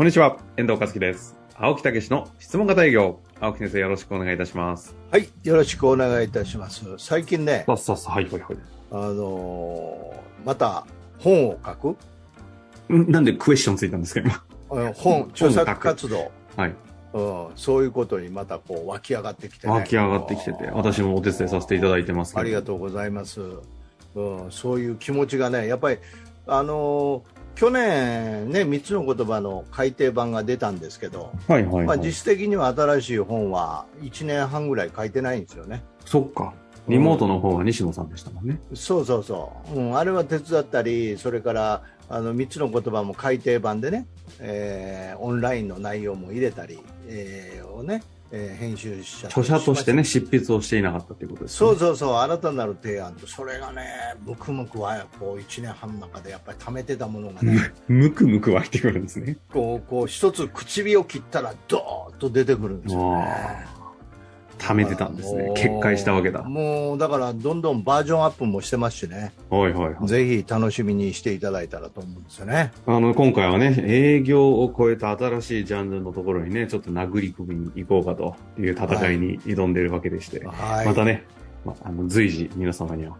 こんにちは、遠藤和樹です。青木武の質問型営業。青木先生、よろしくお願いいたします。はい、よろしくお願いいたします。最近ね、さあさあさあ、はいはいはい。あのーまた本を書く、ん？なんでクエスチョンついたんですか、今？うん本、著作活動、はい。うん、そういうことにまたこう湧き上がってきてね。湧き上がってきてて、私もお手伝いさせていただいてます。ありがとうございます。うん、そういう気持ちがね、やっぱり、あのー去年ね、3つの言葉の改訂版が出たんですけど、はいはい、まあ、はい。実質的には新しい本は1年半ぐらい書いてないんですよね。そっか。リモートの方は西野さんでしたもんね。そうそうそう、うん、あれは手伝ったり、それからあの3つの言葉も改訂版でね、えーオンラインの内容も入れたり、えーをね、えー編集者著者としてね、し執筆をしていなかったということです、ね。そうそうそう、新たなる提案と、それがね、ムクムクはこう1年半の中でやっぱり貯めてたものがね、むくむく湧いてくるんですね。こうこう一つ唇を切ったら、ドーッと出てくるんですよね。あ貯めてたんですね決壊したわけだ。もうだから、どんどんバージョンアップもしてますしね。はいはいはい。ぜひ楽しみにしていただいたらと思うんですよね。あの、今回はね、営業を超えた新しいジャンルのところにね、ちょっと殴り込みに行こうかという戦いに挑んでいるわけでして、はい。またね、まあの随時皆様には、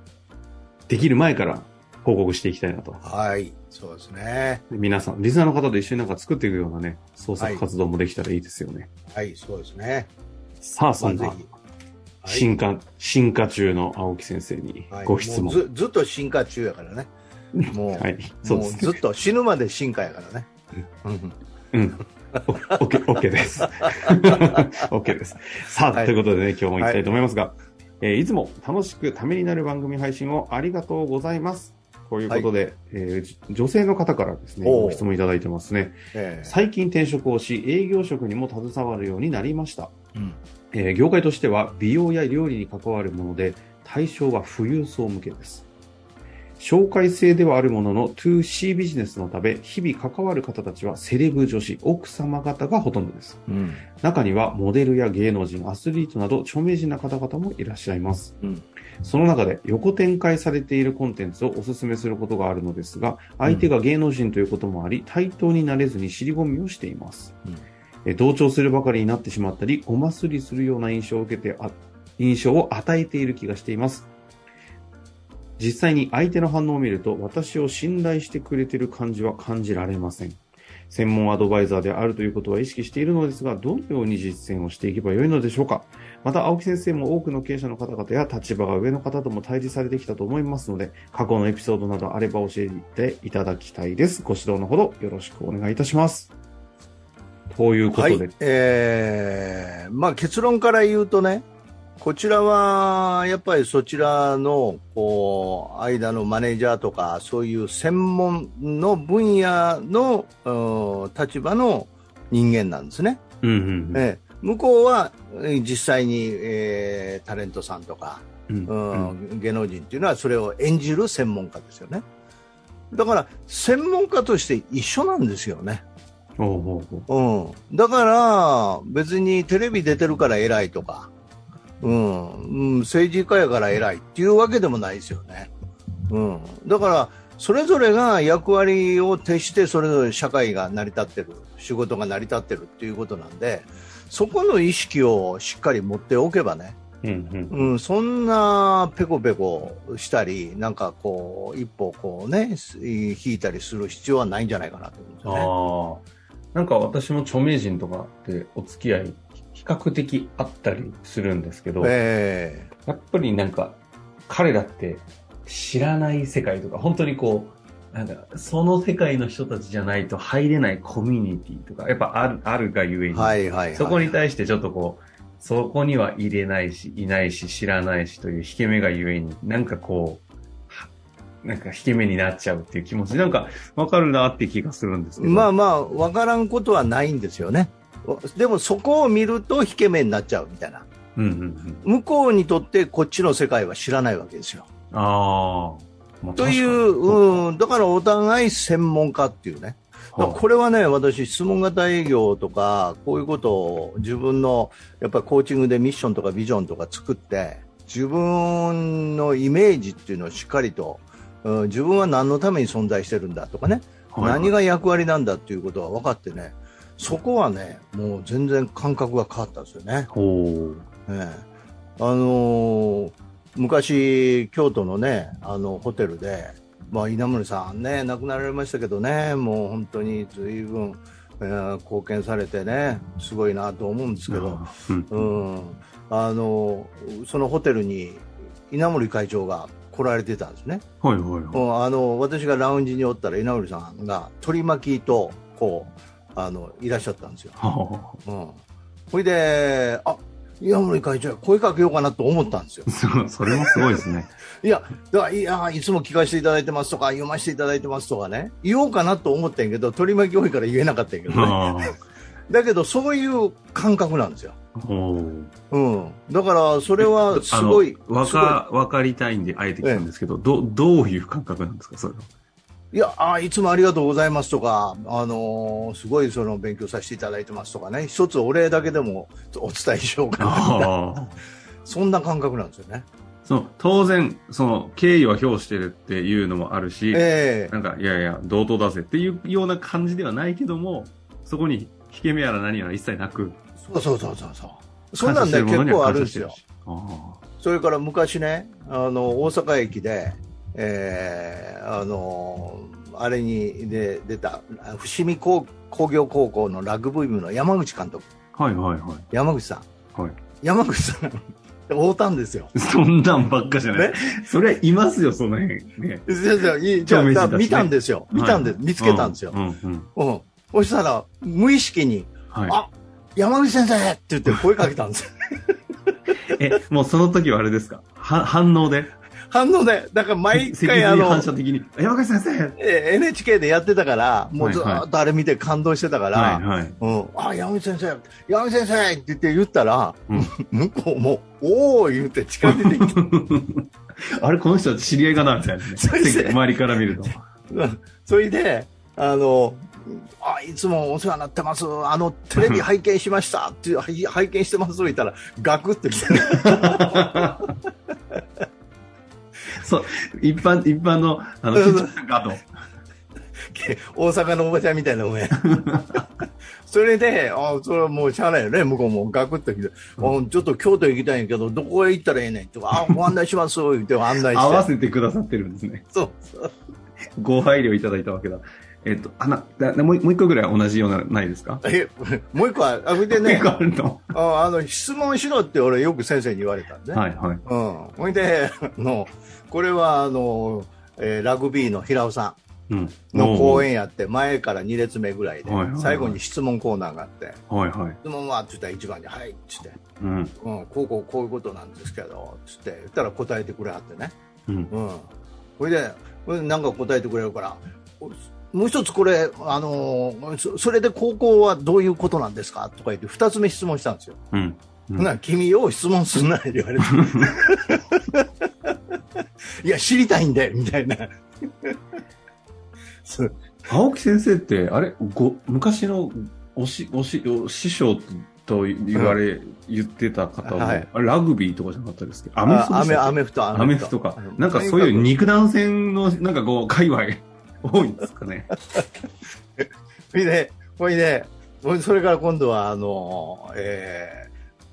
できる前から報告していきたいなと。はい。そうですね。皆さん、リスナーの方と一緒になんか作っていくようなね、創作活動もできたらいいですよね。はい、そうですね。さあ、そんな進化、進化中の青木先生にはいご質問。もうずずっと進化中やからね。もう、はい、そうですね。ずっと死ぬまで進化やからね。うんうん。オッケー、オッケーです。オッケーです。さあ、はいということでね、今日も行きたいと思いますが、えーいつも楽しくためになる番組配信をありがとうございます。ということで、えーじ女性の方からですね、ご質問いただいてますね。ええ最近転職をし、営業職にも携わるようになりました。うんえー業界としては美容や料理に関わるもので、対象は富裕層向けです。紹介制ではあるものの 2C ビジネスのため、日々関わる方たちはセレブ女子、奥様方がほとんどです。うん。中にはモデルや芸能人、アスリートなど著名人な方々もいらっしゃいます。うんその中で横展開されているコンテンツをお勧めすることがあるのですが、相手が芸能人ということもあり、対等になれずに尻込みをしています。うんえ同調するばかりになってしまったり、ごますりするような印象を受けてあ、印象を与えている気がしています。実際に相手の反応を見ると、私を信頼してくれている感じは感じられません。専門アドバイザーであるということは意識しているのですが、どのように実践をしていけばよいのでしょうかまた、青木先生も多くの経営者の方々や立場が上の方とも対峙されてきたと思いますので、過去のエピソードなどあれば教えていただきたいです。ご指導のほどよろしくお願いいたします。ということで、はい。えーまあ結論から言うとね、こちらはやっぱりそちらのこう間のマネージャーとかそういう専門の分野のうん立場の人間なんですね。うんうんええ向こうはえー実際に、えータレントさんとか、うんううんん芸能人っていうのはそれを演じる専門家ですよね。だから専門家として一緒なんですよね。おうだから別にテレビ出てるから偉いとか、うん。うん、政治家やから偉いっていうわけでもないですよね。うん、だからそれぞれが役割を徹してそれぞれ社会が成り立ってる仕事が成り立ってるっていうことなんでそこの意識をしっかり持っておけばね、うんうん。うん、そんなペコペコしたりなんかこう一歩こうね引いたりする必要はないんじゃないかなと思うんですよね。なんか私も著名人とかってお付き合い比較的あったりするんですけど、えやっぱりなんか彼らって知らない世界とか、本当にこう、なんかその世界の人たちじゃないと入れないコミュニティとか、やっぱある、あるがゆえに、えはいはいはい。そこに対してちょっとこう、そこには入れないし、いないし、知らないしという引け目がゆえに、なんかこう、はなんか引け目になっちゃうっていう気持ち、なんかわかるなって気がするんですけど。まあまあ、わからんことはないんですよね。でもそこを見ると引け目になっちゃうみたいな。うんうんうん。向こうにとってこっちの世界は知らないわけですよ。ああ。まあという、うん、だからお互い専門家っていうね。これはね、私、質問型営業とか、こういうことを自分のやっぱりコーチングでミッションとかビジョンとか作って、自分のイメージっていうのをしっかりと、うん自分は何のために存在してるんだとかね、はいはい。何が役割なんだっていうことは分かってね、そこはね、もう全然感覚が変わったんですよね。ほう。ええ。あのー昔、京都のね、あの、ホテルで、まあ、稲森さんね、亡くなられましたけどね、もう本当に随分、えー貢献されてね、すごいなと思うんですけど、うんうん、あの、そのホテルに稲森会長が来られてたんですね。はいはいはい。うんあの、私がラウンジにおったら稲森さんが取り巻きと、こう、あの、いらっしゃったんですよ。はうん。ほいで、あ、稲森会長声かけようかなと思ったんですよ。あ それもすごいですね。いや、だからいや、いつも聞かせていただいてますとか、読ませていただいてますとかね、言おうかなと思ったんやけど、取り巻き多いから言えなかったんやけどね。あ だけど、そういう感覚なんですよ。う。うん。だから、それはすごい、あのわすごいか、わかりたいんで、あえて来たんですけど、ど、どういう感覚なんですか、それは？いやあ、いつもありがとうございますとか、あのーすごいその勉強させていただいてますとかね、一つお礼だけでもお伝えしようかな。そんな感覚なんですよね。その、当然、その、敬意は表してるっていうのもあるし、ええなんか、いやいや、同等だぜっていうような感じではないけども、そこに、引け目やら何やら一切なく、そうそうそうそうそう。なんね、感謝してるものには結構あるんですよそれから昔ね、あの、大阪駅で、えーあのーあれにで出た、伏見工工業高校のラグビー部の山口監督、あはいはいは山口さん。い。はい。山口さん、会うたんですよ。そんなんばっかじゃない。ね？それいますよ、その辺。ね。じゃ見たんですよ。見たんで、はい見つけたんですよ。うんうんうん。うん。そしたら、無意識に、はい。あ山口先生って言って声かけたんです。よ。え、もうその時はあれですか？は反応で？反応で、だから毎脊回あの髄反、射的に、山口先生。え NHK でやってたから、もうずーっとあれ見て感動してたから、はいはい。うん、あ、山口先生、山口先生って言って言ったら、うん。向こうも、おー言って近づいてきて、あれ、この人は知り合いかなみたいなね。周りから見ると。う んそれで、あの、あ、いつもお世話になってます。あの、テレビ拝見しました って、はい拝見してますと言ったら、ガクってきて、そう、一般、一般の、あの。大阪のおばちゃんみたいな上。それで、あ、それはもうしゃあないよね、向こうもガクってきて、あちょっと京都行きたいんやけど、どこへ行ったらええねんって、あ、ご案内します、言って案内して。合わせてくださってるんですね。そうそう。ご配慮いただいたわけだ。えっと、あな、だもうもう一個ぐらい同じような、ないですか？え、もう一個は、あ、それでね あるの？ああの、質問しろって俺よく先生に言われたんで、ね。はいはい。うん。ほいで、あの、これは、あの、えーラグビーの平尾さうん。んの講演やって、前から2列目ぐらいで最後に質問コーナーがあって、はいはい。質問はって言ったら一番に、はい、っつって、うん。うん、こうこうこういうことなんですけど、つって言ったら答えてくれはってね。うん。うん。ほいで、ほいでなんか答えてくれるから、おもう一つこれ、あのーそそれで高校はどういうことなんですかとか言って二つ目質問したんですよ。うん。うんほな、君よう質問すんなって言われて。いや、知りたいんで、みたいな。青木先生って、あれ、ご、昔のおし、おし、お師匠と言われ、言ってた方も、はいラグビーとかじゃなかったですけど、アメフト、アメフトか。なんかそういう肉弾戦の、なんかこう、界隈、多いんですかね。ほいで、ほいで、それから今度は、あの、えー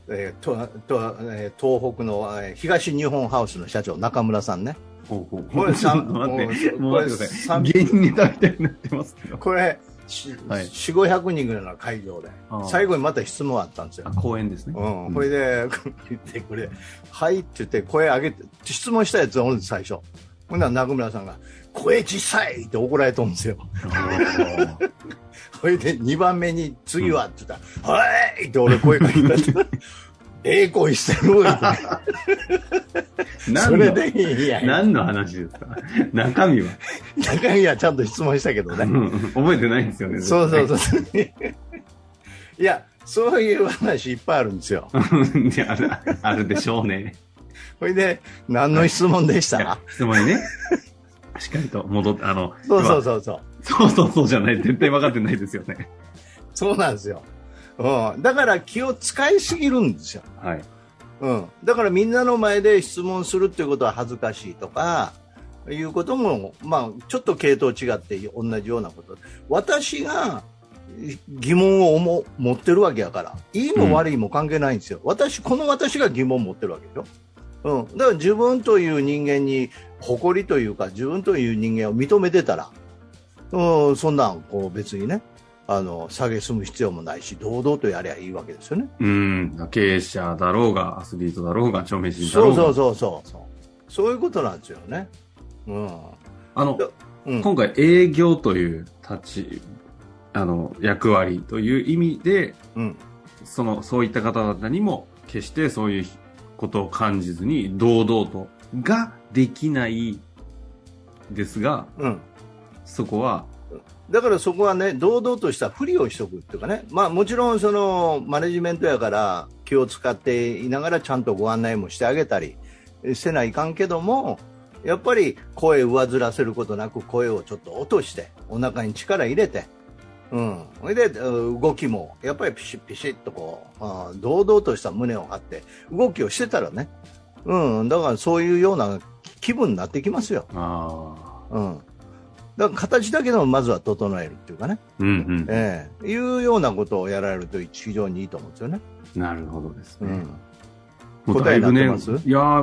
えーととえー東北の、えー東日本ハウスの社長、中村さんね。ほうほうこれちょっとさん 待って、もう待ってください。芸人ネタみたいになってますけど。これ、しはい4、500人ぐらいの会場で最後にまた質問あったんですよあ、。公演ですね。うん、これで、言って、これ、はいって言って、声上げて、質問したやつ最初。ほんなら中村さんが、声小さいって怒られとんですよ。それ で、2番目に、次はって言ったら、はいって俺声かけたって。ええ声してるわ。それで、いや何の話ですか？中身は？中身はちゃんと質問したけどね。うん覚えてないんですよね。そうそうそう。いや、そういう話いっぱいあるんですよ。あるでしょうね。それで、何の質問でした？質問にね、しっかりと戻って、あの、そうそうそうそう。そうそうそうじゃない。絶対分かってないですよね。そうなんですよ。うん。だから気を使いすぎるんですよ。はい。うん。だからみんなの前で質問するっていうことは恥ずかしいとか、いうことも、まあ、ちょっと系統違って同じようなこと。私が、疑問を思持ってるわけやから、いいも悪いも関係ないんですよ。私、この私が疑問を持ってるわけでしょ。うん。だから自分という人間に誇りというか、自分という人間を認めてたら、うん、そんなん、こう別にね、あの、下げすむ必要もないし、堂々とやりゃいいわけですよね。うん。経営者だろうが、アスリートだろうが、著名人だろが。そううそうそうそう。そういうことなんですよね。うん。あの、うん、今回営業という立ち、あの、役割という意味で、うん。その、そういった方々にも、決してそういうことを感じずに、堂々と、ができないですが、うん。そこは、だからそこはね、堂々としたふりをしとくっていうかね、まあもちろんそのマネジメントやから気を使っていながらちゃんとご案内もしてあげたりせないかんけども、やっぱり声上ずらせることなく声をちょっと落として、お腹に力入れて、うん。それでう動きもやっぱりピシッピシッとこう、堂々とした胸を張って動きをしてたらね、うん。だからそういうような気分になってきますよ。ああ、うん。だから形だけでもまずは整えるっていうかね。うんうん。ええいうようなことをやられると非常にいいと思うんですよね。なるほどですね。うん。答えになってます？いやー、あ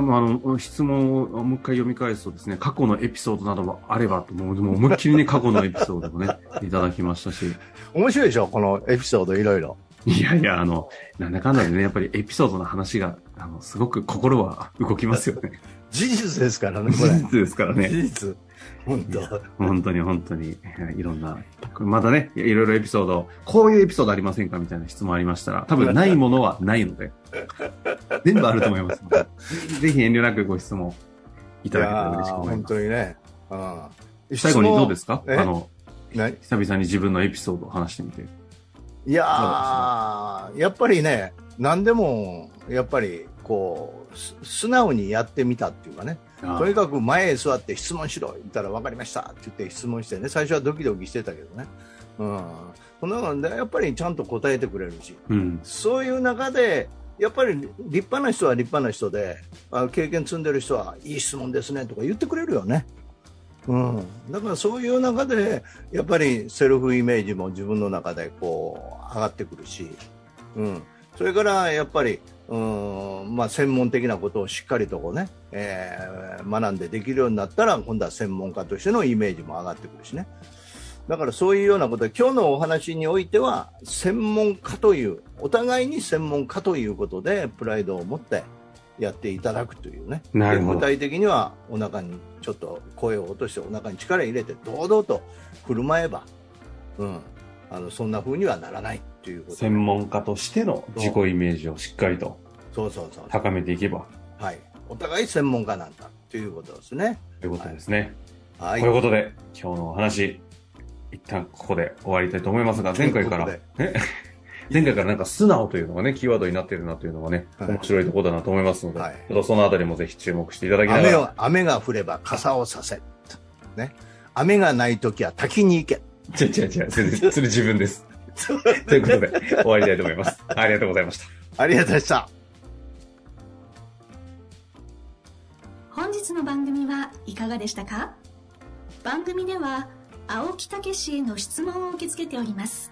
の、質問をもう一回読み返すとですね、過去のエピソードなどもあればと、もうもう思いっきりね、過去のエピソードもね、いただきましたし。面白いでしょ？このエピソードいろいろ。いやいや、あの、なんだかんだでね、やっぱりエピソードの話が、あの、すごく心は動きますよね。事実ですからね、こ事れ。実ですからね。事実。本当。本当に本当に、いろんな、まだね、いろいろエピソード、こういうエピソードありませんかみたいな質問ありましたら、多分ないものはないので、全部あると思いますので、ぜひ遠慮なくご質問いただけたら嬉しく思い本ます。当にね。うん。最後にどうですか？え？あの、な久々に自分のエピソードを話してみて。いやー、やっぱりね、何でも、やっぱり、こう、す素直にやってみたっていうかね。とにかく前へ座って質問しろ言ったら分かりましたって言って質問してね、最初はドキドキしてたけどね。うん。そんなので、やっぱりちゃんと答えてくれるし、うん。そういう中で、やっぱり立派な人は立派な人で、あ経験積んでる人はいい質問ですねとか言ってくれるよね。うん。だからそういう中で、やっぱりセルフイメージも自分の中でこう上がってくるし、うん。それからやっぱり、うん、まあ専門的なことをしっかりとこうね、えー学んでできるようになったら、今度は専門家としてのイメージも上がってくるしね。だからそういうようなことで、今日のお話においては、専門家という、お互いに専門家ということで、プライドを持ってやっていただくというね。なるほどで具体的には、お腹にちょっと声を落として、お腹に力入れて、堂々と振る舞えば、うん、あの、そんな風にはならないということで専門家としての自己イメージをしっかりとそうそうそう。高めていけば、はい。お互い専門家なんだということですね。ということですね。はい。ということで、今日のお話、一旦ここで終わりたいと思いますが、前回からという、え？前回からなんか素直というのがね、キーワードになっているなというのがね、はい面白いところだなと思いますので、はいちょっとそのあたりもぜひ注目していただきながら、雨が降れば傘をさせ。ね。雨がないときは滝に行け。違う違う違う、それそれ自分です。ということで、終わりたいと思います。ありがとうございました。ありがとうございました。本日の番組はいかがでしたか？番組では青木武氏への質問を受け付けております